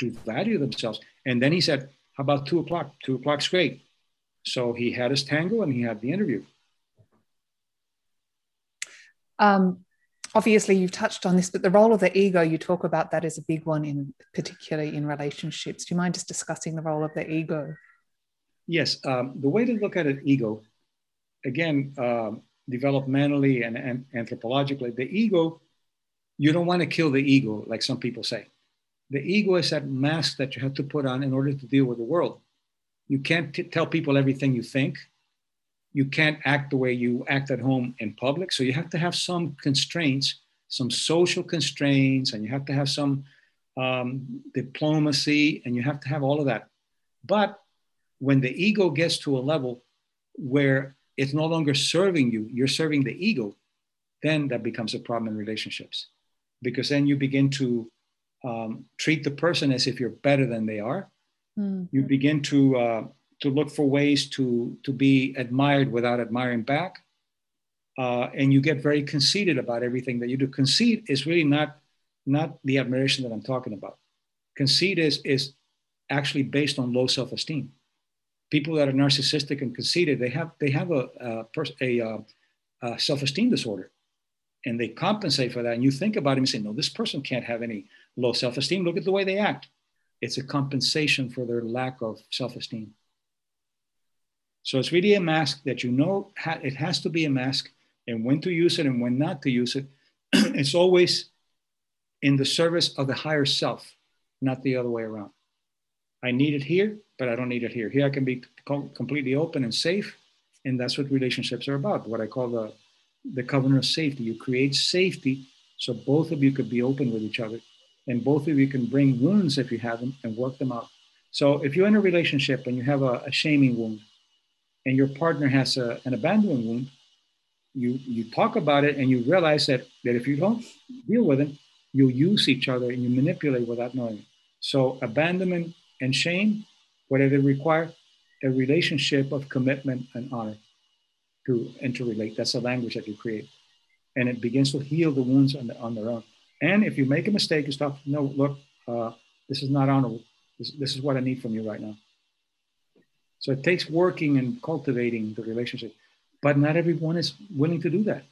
to value themselves. And then he said, how about two o'clock? Two o'clock's great. So he had his tango and he had the interview. Um, obviously, you've touched on this, but the role of the ego, you talk about that as a big one, in particularly in relationships. Do you mind just discussing the role of the ego? Yes, um, the way to look at an ego, again, um, developmentally and, and anthropologically, the ego, you don't want to kill the ego, like some people say. The ego is that mask that you have to put on in order to deal with the world. You can't t- tell people everything you think. You can't act the way you act at home in public. So you have to have some constraints, some social constraints, and you have to have some um, diplomacy, and you have to have all of that. But when the ego gets to a level where it's no longer serving you, you're serving the ego, then that becomes a problem in relationships. Because then you begin to um, treat the person as if you're better than they are. Mm. You begin to, uh, to look for ways to, to be admired without admiring back. Uh, and you get very conceited about everything that you do. Conceit is really not, not the admiration that I'm talking about. Conceit is, is actually based on low self esteem people that are narcissistic and conceited, they have they have a a, pers- a, uh, a self-esteem disorder, and they compensate for that. And you think about it and say, no, this person can't have any low self-esteem. Look at the way they act. It's a compensation for their lack of self-esteem. So it's really a mask that you know ha- it has to be a mask, and when to use it and when not to use it. it's always in the service of the higher self, not the other way around. I need it here, but I don't need it here. Here I can be co- completely open and safe. And that's what relationships are about, what I call the, the covenant of safety. You create safety so both of you could be open with each other and both of you can bring wounds if you have them and work them out. So if you're in a relationship and you have a, a shaming wound and your partner has a, an abandonment wound, you, you talk about it and you realize that, that if you don't deal with it, you'll use each other and you manipulate without knowing it. So abandonment and shame, what do they require? A relationship of commitment and honor to interrelate. That's the language that you create. And it begins to heal the wounds on, the, on their own. And if you make a mistake, you stop, no, look, uh, this is not honorable. This, this is what I need from you right now. So it takes working and cultivating the relationship. But not everyone is willing to do that.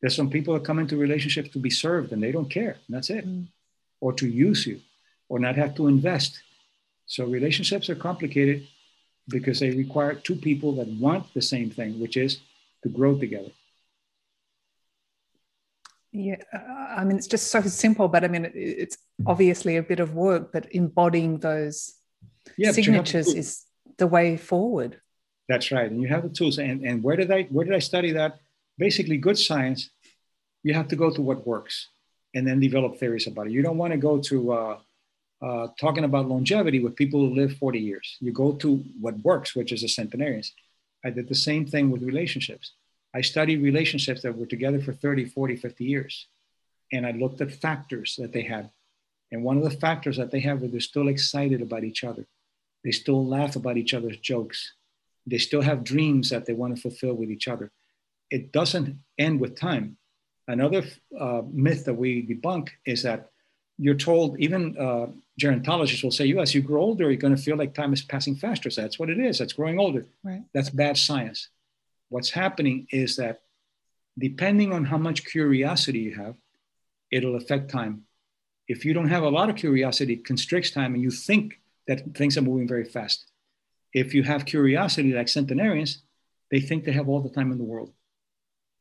There's some people that come into relationships to be served and they don't care. And that's it. Mm. Or to use you or not have to invest. So relationships are complicated because they require two people that want the same thing, which is to grow together. Yeah, I mean, it's just so simple, but I mean, it's obviously a bit of work, but embodying those Yeah, but you have the signatures is the way forward. That's right. And you have the tools. And, and where did I where did I study that? Basically, good science, you have to go to what works and then develop theories about it. You don't want to go to uh, uh, talking about longevity with people who live 40 years. You go to what works, which is the centenarians. I did the same thing with relationships. I studied relationships that were together for 30, 40, 50 years. And I looked at factors that they had. And one of the factors that they have is they're still excited about each other. They still laugh about each other's jokes. They still have dreams that they want to fulfill with each other. It doesn't end with time. Another uh, myth that we debunk is that you're told, even uh, gerontologists will say, you, as you grow older, you're going to feel like time is passing faster. So that's what it is. That's growing older. Right. That's bad science. What's happening is that depending on how much curiosity you have, it'll affect time. If you don't have a lot of curiosity, it constricts time and you think that things are moving very fast. If you have curiosity, like centenarians, they think they have all the time in the world.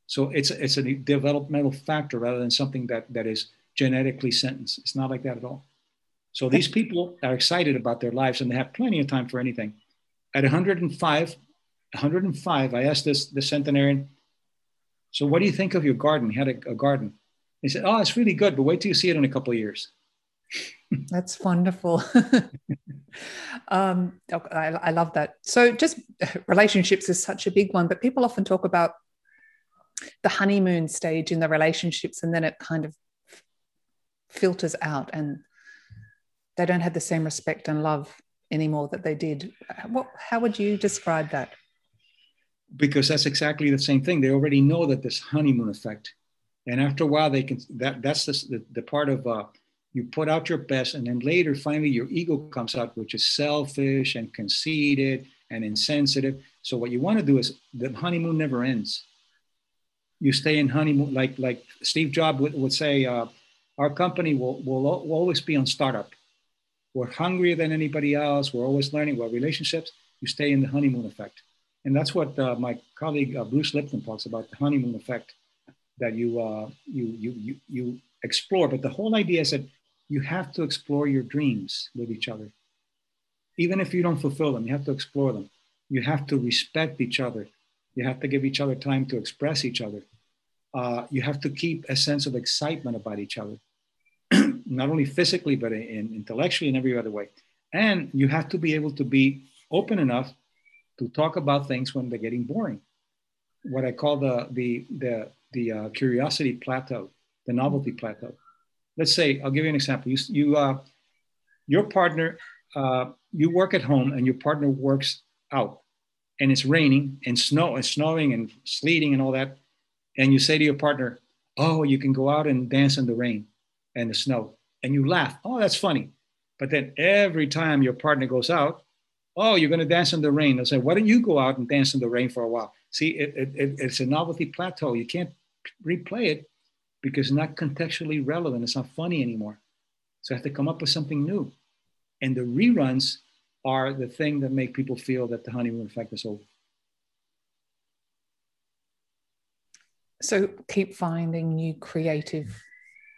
So it's, it's a developmental factor rather than something that, that is genetically sentenced. It's not like that at all. So these people are excited about their lives and they have plenty of time for anything. At 105, 105, I asked this, this centenarian, so what do you think of your garden? He had a, a garden. He said, oh, it's really good, but wait till you see it in a couple of years. That's wonderful. um, I, I love that. So, just relationships is such a big one, but people often talk about the honeymoon stage in the relationships, and then it kind of filters out, and they don't have the same respect and love anymore that they did. What, how would you describe that? Because that's exactly the same thing. They already know that this honeymoon effect, and after a while, they can. That that's the the, the part of uh, you put out your best, and then later, finally, your ego comes out, which is selfish and conceited and insensitive. So what you want to do is the honeymoon never ends. You stay in honeymoon, like like Steve Jobs would, would say, uh, our company will, will, will always be on startup. We're hungrier than anybody else. We're always learning about relationships. You stay in the honeymoon effect. And that's what uh, my colleague uh, Bruce Lipton talks about the honeymoon effect that you, uh, you, you, you, you explore. But the whole idea is that you have to explore your dreams with each other. Even if you don't fulfill them, you have to explore them. You have to respect each other. You have to give each other time to express each other. Uh, you have to keep a sense of excitement about each other, not only physically, but in, intellectually and every other way. And you have to be able to be open enough to talk about things when they're getting boring. What I call the, the, the, the uh, curiosity plateau, the novelty plateau let's say, I'll give you an example. You, you uh, your partner, uh, you work at home and your partner works out and it's raining and snow and snowing and sleeting and all that. And you say to your partner, oh, you can go out and dance in the rain and the snow. And you laugh. Oh, that's funny. But then every time your partner goes out, oh, you're going to dance in the rain. They'll say, why don't you go out and dance in the rain for a while? See, it, it, it's a novelty plateau. You can't replay it because it's not contextually relevant. It's not funny anymore. So I have to come up with something new. And the reruns are the thing that make people feel that the honeymoon effect is over. So keep finding new creative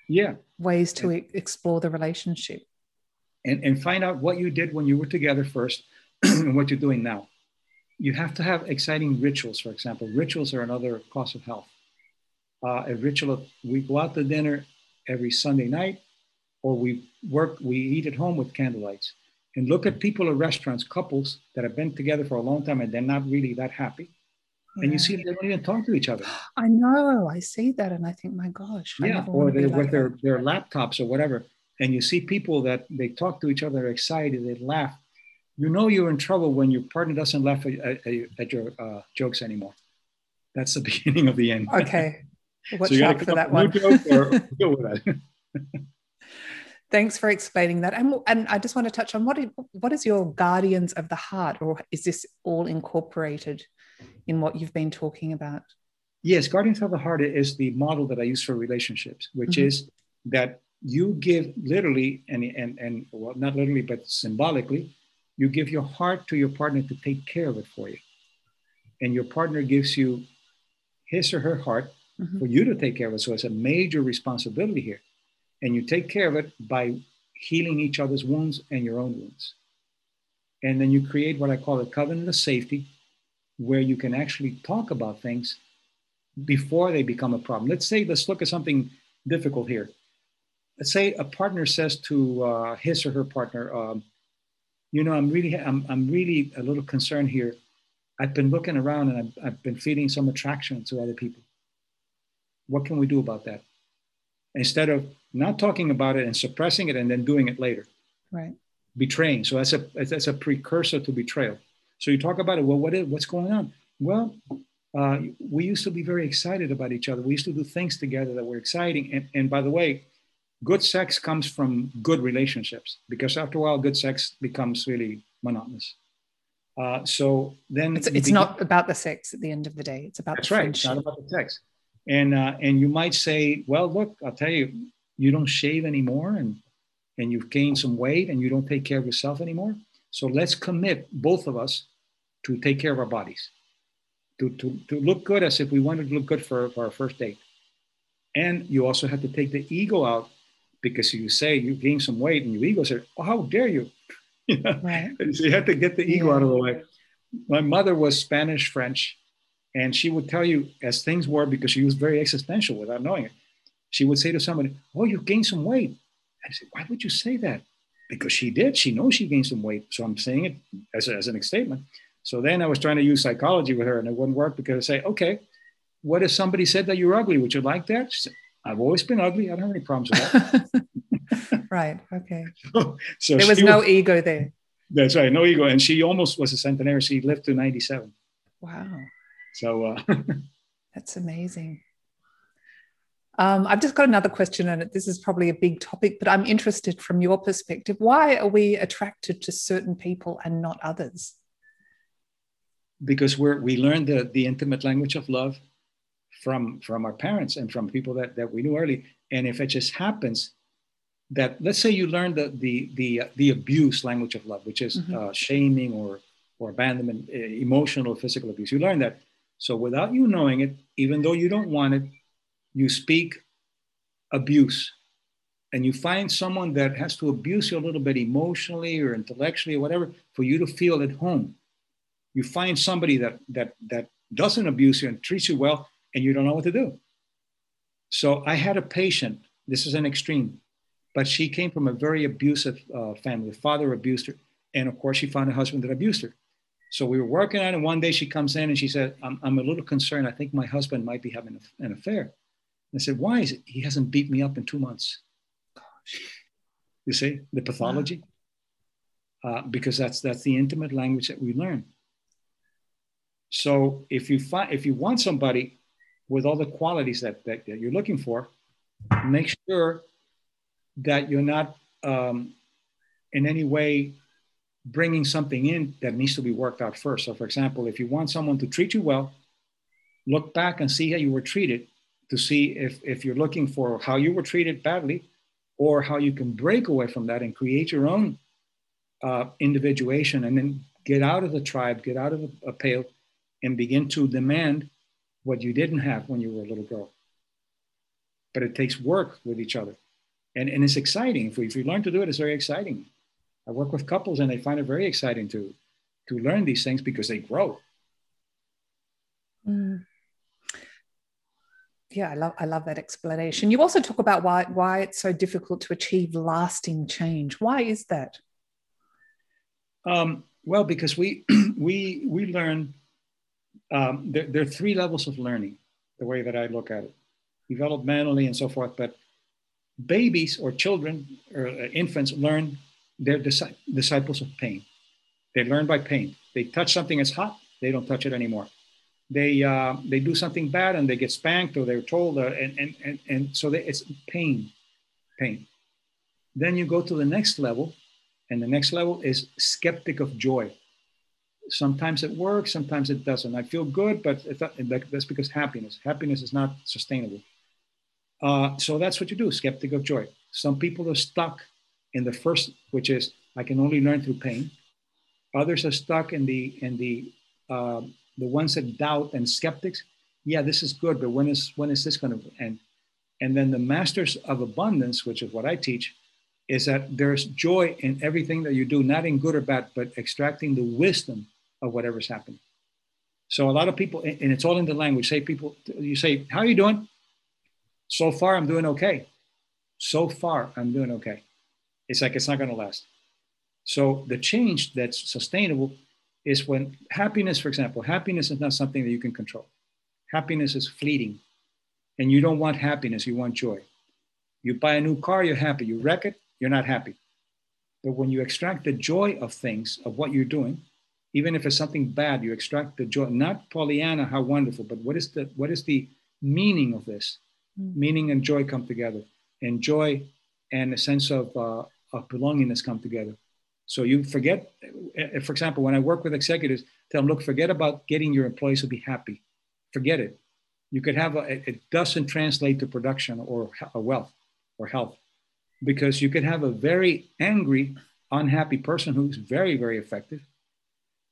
yeah ways to and, explore the relationship. And, and find out what you did when you were together first and what you're doing now. You have to have exciting rituals, for example. Rituals are another cause of health uh, a ritual. We go out to dinner every Sunday night, or we work, we eat at home with candlelights. And look at people at restaurants, couples that have been together for a long time and they're not really that happy. Yeah. And you see they don't even talk to each other. I know. I see that and I think, my gosh. yeah, or they with their, their laptops or whatever. And you see people that they talk to each other, they're excited, they laugh. You know you're in trouble when your partner doesn't laugh at, at, at your uh, jokes anymore. That's the beginning of the end. Okay. Watch so out for that one. Thanks for explaining that. And, and I just want to touch on what is, what is your guardians of the heart, or is this all incorporated in what you've been talking about? Yes, guardians of the heart is the model that I use for relationships, which mm-hmm. is that you give literally and, and, and well, not literally, but symbolically, you give your heart to your partner to take care of it for you. And your partner gives you his or her heart mm-hmm. for you to take care of it. So it's a major responsibility here. And you take care of it by healing each other's wounds and your own wounds. And then you create what I call a covenant of safety, where you can actually talk about things before they become a problem. Let's say, let's look at something difficult here. Let's say a partner says to uh, his or her partner, um, you know, I'm really, I'm, I'm really a little concerned here. I've been looking around and I've, I've been feeling some attraction to other people. What can we do about that? Instead of not talking about it and suppressing it and then doing it later. Right. Betraying. So that's a that's a precursor to betrayal. So you talk about it. Well, what is what's going on? Well, uh, we used to be very excited about each other. We used to do things together that were exciting. And, and by the way, good sex comes from good relationships because after a while, good sex becomes really monotonous. Uh, so then it's, it's not about the sex at the end of the day. It's about that's the right. It's not about the sex and uh, and you might say, well, look, I'll tell you, you don't shave anymore, and and you've gained some weight, and you don't take care of yourself anymore. So let's commit both of us to take care of our bodies, to to to look good as if we wanted to look good for, for our first date. And you also have to take the ego out because you say you gain some weight, and your ego says, oh, how dare you? you know? right. So you have to get the ego yeah. out of the way. My mother was Spanish French and she would tell you as things were because she was very existential without knowing it. She would say to somebody, Oh, you gained some weight. I said, why would you say that? Because she did. She knows she gained some weight. So I'm saying it as, a, as an statement. So then I was trying to use psychology with her and it wouldn't work because I say, okay, what if somebody said that you're ugly? Would you like that? She said, I've always been ugly. I don't have any problems with that. right. Okay. So, so there was no was, ego there. That's right. No ego. And she almost was a centenarian. She lived to 97. Wow. So uh, that's amazing. Um, I've just got another question, and this is probably a big topic, but I'm interested from your perspective. Why are we attracted to certain people and not others? Because we're, we learned the, the intimate language of love from, from our parents and from people that, that we knew early. And if it just happens that, let's say you learn the, the, the, the abuse language of love, which is mm-hmm. uh, shaming or, or abandonment, uh, emotional, physical abuse, you learn that. So without you knowing it, even though you don't want it, you speak abuse. And you find someone that has to abuse you a little bit emotionally or intellectually or whatever for you to feel at home. You find somebody that that that doesn't abuse you and treats you well and you don't know what to do. So i had a patient this is an extreme but she came from a very abusive uh, family. The father abused her and of course she found a husband that abused her so we were working on it and one day she comes in and she said i'm, I'm a little concerned i think my husband might be having an affair And I said, why is it he hasn't beat me up in two months? You see the pathology? Uh, because that's that's the intimate language that we learn. So if you find if you want somebody with all the qualities that, that, that you're looking for, make sure that you're not um, in any way bringing something in that needs to be worked out first. So, for example, if you want someone to treat you well, look back and see how you were treated to see if, if you're looking for how you were treated badly or how you can break away from that and create your own uh, individuation and then get out of the tribe, get out of a, pale, and begin to demand what you didn't have when you were a little girl. But it takes work with each other. And, and it's exciting. If we, if we learn to do it, it's very exciting. I work with couples and they find it very exciting to, to learn these things because they grow. Mm yeah, I love I love that explanation. You also talk about why why it's so difficult to achieve lasting change. Why is that? Um, well, because we we we learn. Um, there, there, are three levels of learning. The way that I look at it, developmentally and so forth. But babies or children or uh, infants learn. They're dis- disciples of pain. They learn by pain. They touch something that's hot. They don't touch it anymore they uh, they do something bad and they get spanked or they're told uh, and, and, and, and so they, it's pain pain then you go to the next level and the next level is skeptic of joy sometimes it works sometimes it doesn't i feel good but that's because happiness happiness is not sustainable uh, so that's what you do skeptic of joy some people are stuck in the first which is i can only learn through pain others are stuck in the in the uh, the ones that doubt and skeptics, yeah, this is good, but when is when is this going to end? And then the masters of abundance, which is what I teach, is that there's joy in everything that you do, not in good or bad, but extracting the wisdom of whatever's happening. So a lot of people, and it's all in the language. Say people, you say, "How are you doing?" So far, I'm doing okay. So far, I'm doing okay. It's like it's not going to last. So the change that's sustainable is when happiness, for example, happiness is not something that you can control. Happiness is fleeting. And you don't want happiness, you want joy. You buy a new car, you're happy. You wreck it, you're not happy. But when you extract the joy of things, of what you're doing, even if it's something bad, you extract the joy, not Pollyanna, how wonderful, but what is the what is the meaning of this? Mm. Meaning and joy come together. And joy and a sense of, uh, of belongingness come together. So you forget, eh, for example, when I work with executives, tell them, look, forget about getting your employees to be happy. Forget it. You could have a, it doesn't translate to production or a wealth or health because you could have a very angry, unhappy person who's very, very effective,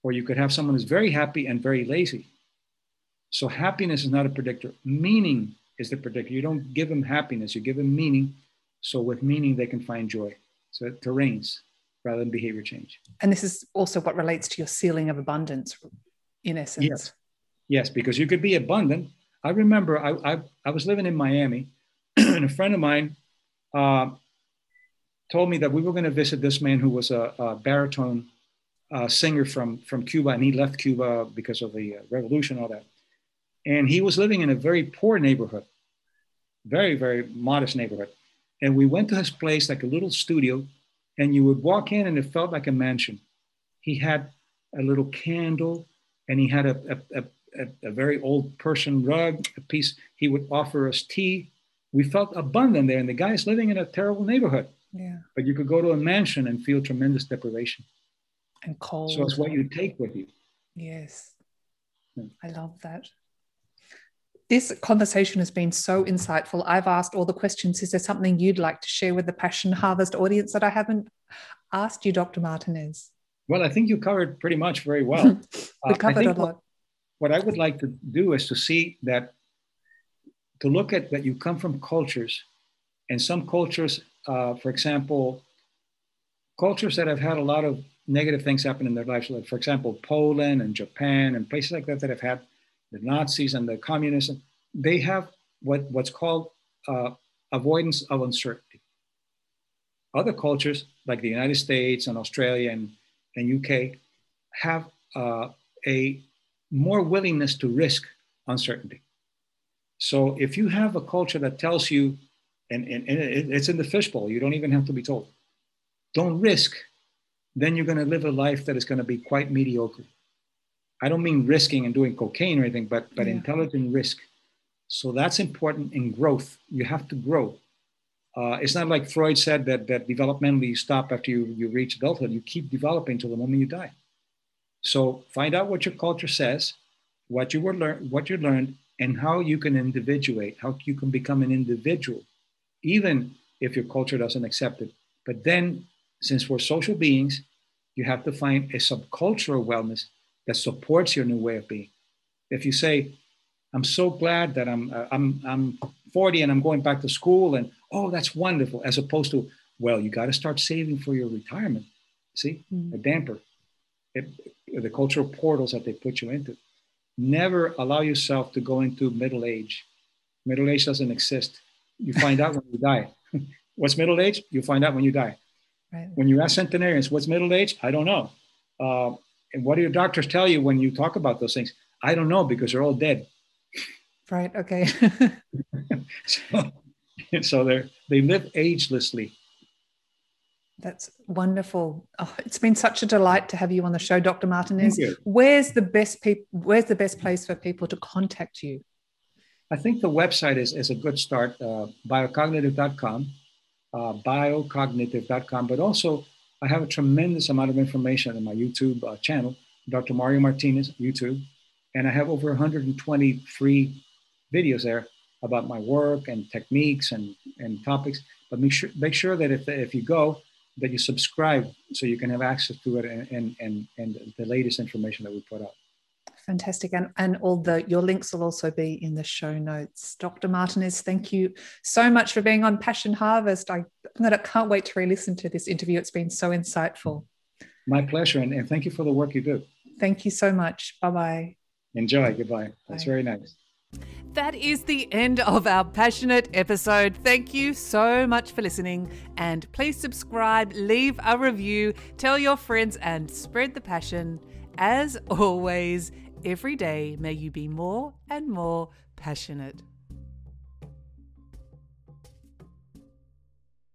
or you could have someone who's very happy and very lazy. So happiness is not a predictor. Meaning is the predictor. You don't give them happiness, you give them meaning. So with meaning, they can find joy. So it terrains rather than behavior change. And this is also what relates to your ceiling of abundance, in essence. Yes, yes because you could be abundant. I remember I, I, I was living in Miami, and a friend of mine, uh, told me that we were going to visit this man who was a, a baritone uh, singer from, from Cuba, and he left Cuba because of the uh, revolution, all that. And he was living in a very poor neighborhood, very, very modest neighborhood. And we went to his place, like a little studio, and you would walk in and it felt like a mansion. He had a little candle and he had a, a, a, a very old Persian rug, a piece. He would offer us tea. We felt abundant there, and the guy is living in a terrible neighborhood. Yeah. But you could go to a mansion and feel tremendous deprivation. And cold. So it's what you take with you. Yes. Hmm. I love that. This conversation has been so insightful. I've asked all the questions. Is there something you'd like to share with the Passion Harvest audience that I haven't asked you, Dr. Martinez? Well, I think you covered pretty much very well. we covered uh, a lot. What, what I would like to do is to see that, to look at that you come from cultures, and some cultures, uh, for example, cultures that have had a lot of negative things happen in their lives. Like for example, Poland and Japan and places like that that have had the Nazis and the communism, they have what, what's called uh, avoidance of uncertainty. Other cultures, like the United States and Australia and, and UK, have uh, a more willingness to risk uncertainty. So if you have a culture that tells you, and, and, and it's in the fishbowl, you don't even have to be told, don't risk, then you're going to live a life that is going to be quite mediocre. I don't mean risking and doing cocaine or anything, but but yeah. intelligent risk. So that's important in growth. You have to grow. Uh, it's not like Freud said that that developmentally you stop after you, you reach adulthood. You keep developing till the moment you die. So find out what your culture says, what you were learn, what you learned, and how you can individuate, how you can become an individual, even if your culture doesn't accept it. But then, since we're social beings, you have to find a subcultural wellness that supports your new way of being. If you say, I'm so glad that I'm, uh, I'm, I'm 40 and I'm going back to school and, oh, that's wonderful, as opposed to, well, you got to start saving for your retirement. See, mm-hmm. a damper, it, the cultural portals that they put you into. Never allow yourself to go into middle age. Middle age doesn't exist. You find out when you die. what's middle age? You find out when you die. Right. When you ask centenarians, what's middle age? I don't know. Uh, and what do your doctors tell you when you talk about those things? I don't know because they're all dead. Right. Okay. so, so they they live agelessly. That's wonderful. Oh, it's been such a delight to have you on the show, Dr. Martinez. Where's the best people? Where's the best place for people to contact you? I think the website is, is a good start. Uh, biocognitive.com, uh, biocognitive.com, but also I have a tremendous amount of information on my YouTube uh, channel, Dr. Mario Martinez YouTube, and I have over 120 free videos there about my work and techniques and, and topics. But make sure, make sure that if, if you go, that you subscribe so you can have access to it and, and, and, and the latest information that we put out fantastic. And and all the your links will also be in the show notes. Dr martinez thank you so much for being on passion harvest. I i can't wait to re-listen to this interview. It's been so insightful. My pleasure. And, and thank you for the work you do. Thank you so much. Bye-bye. Enjoy. Goodbye. That's very nice. That is the end of our passionate episode. Thank you so much for listening. And please subscribe, leave a review, tell your friends, and spread the passion. As always, every day may you be more and more passionate.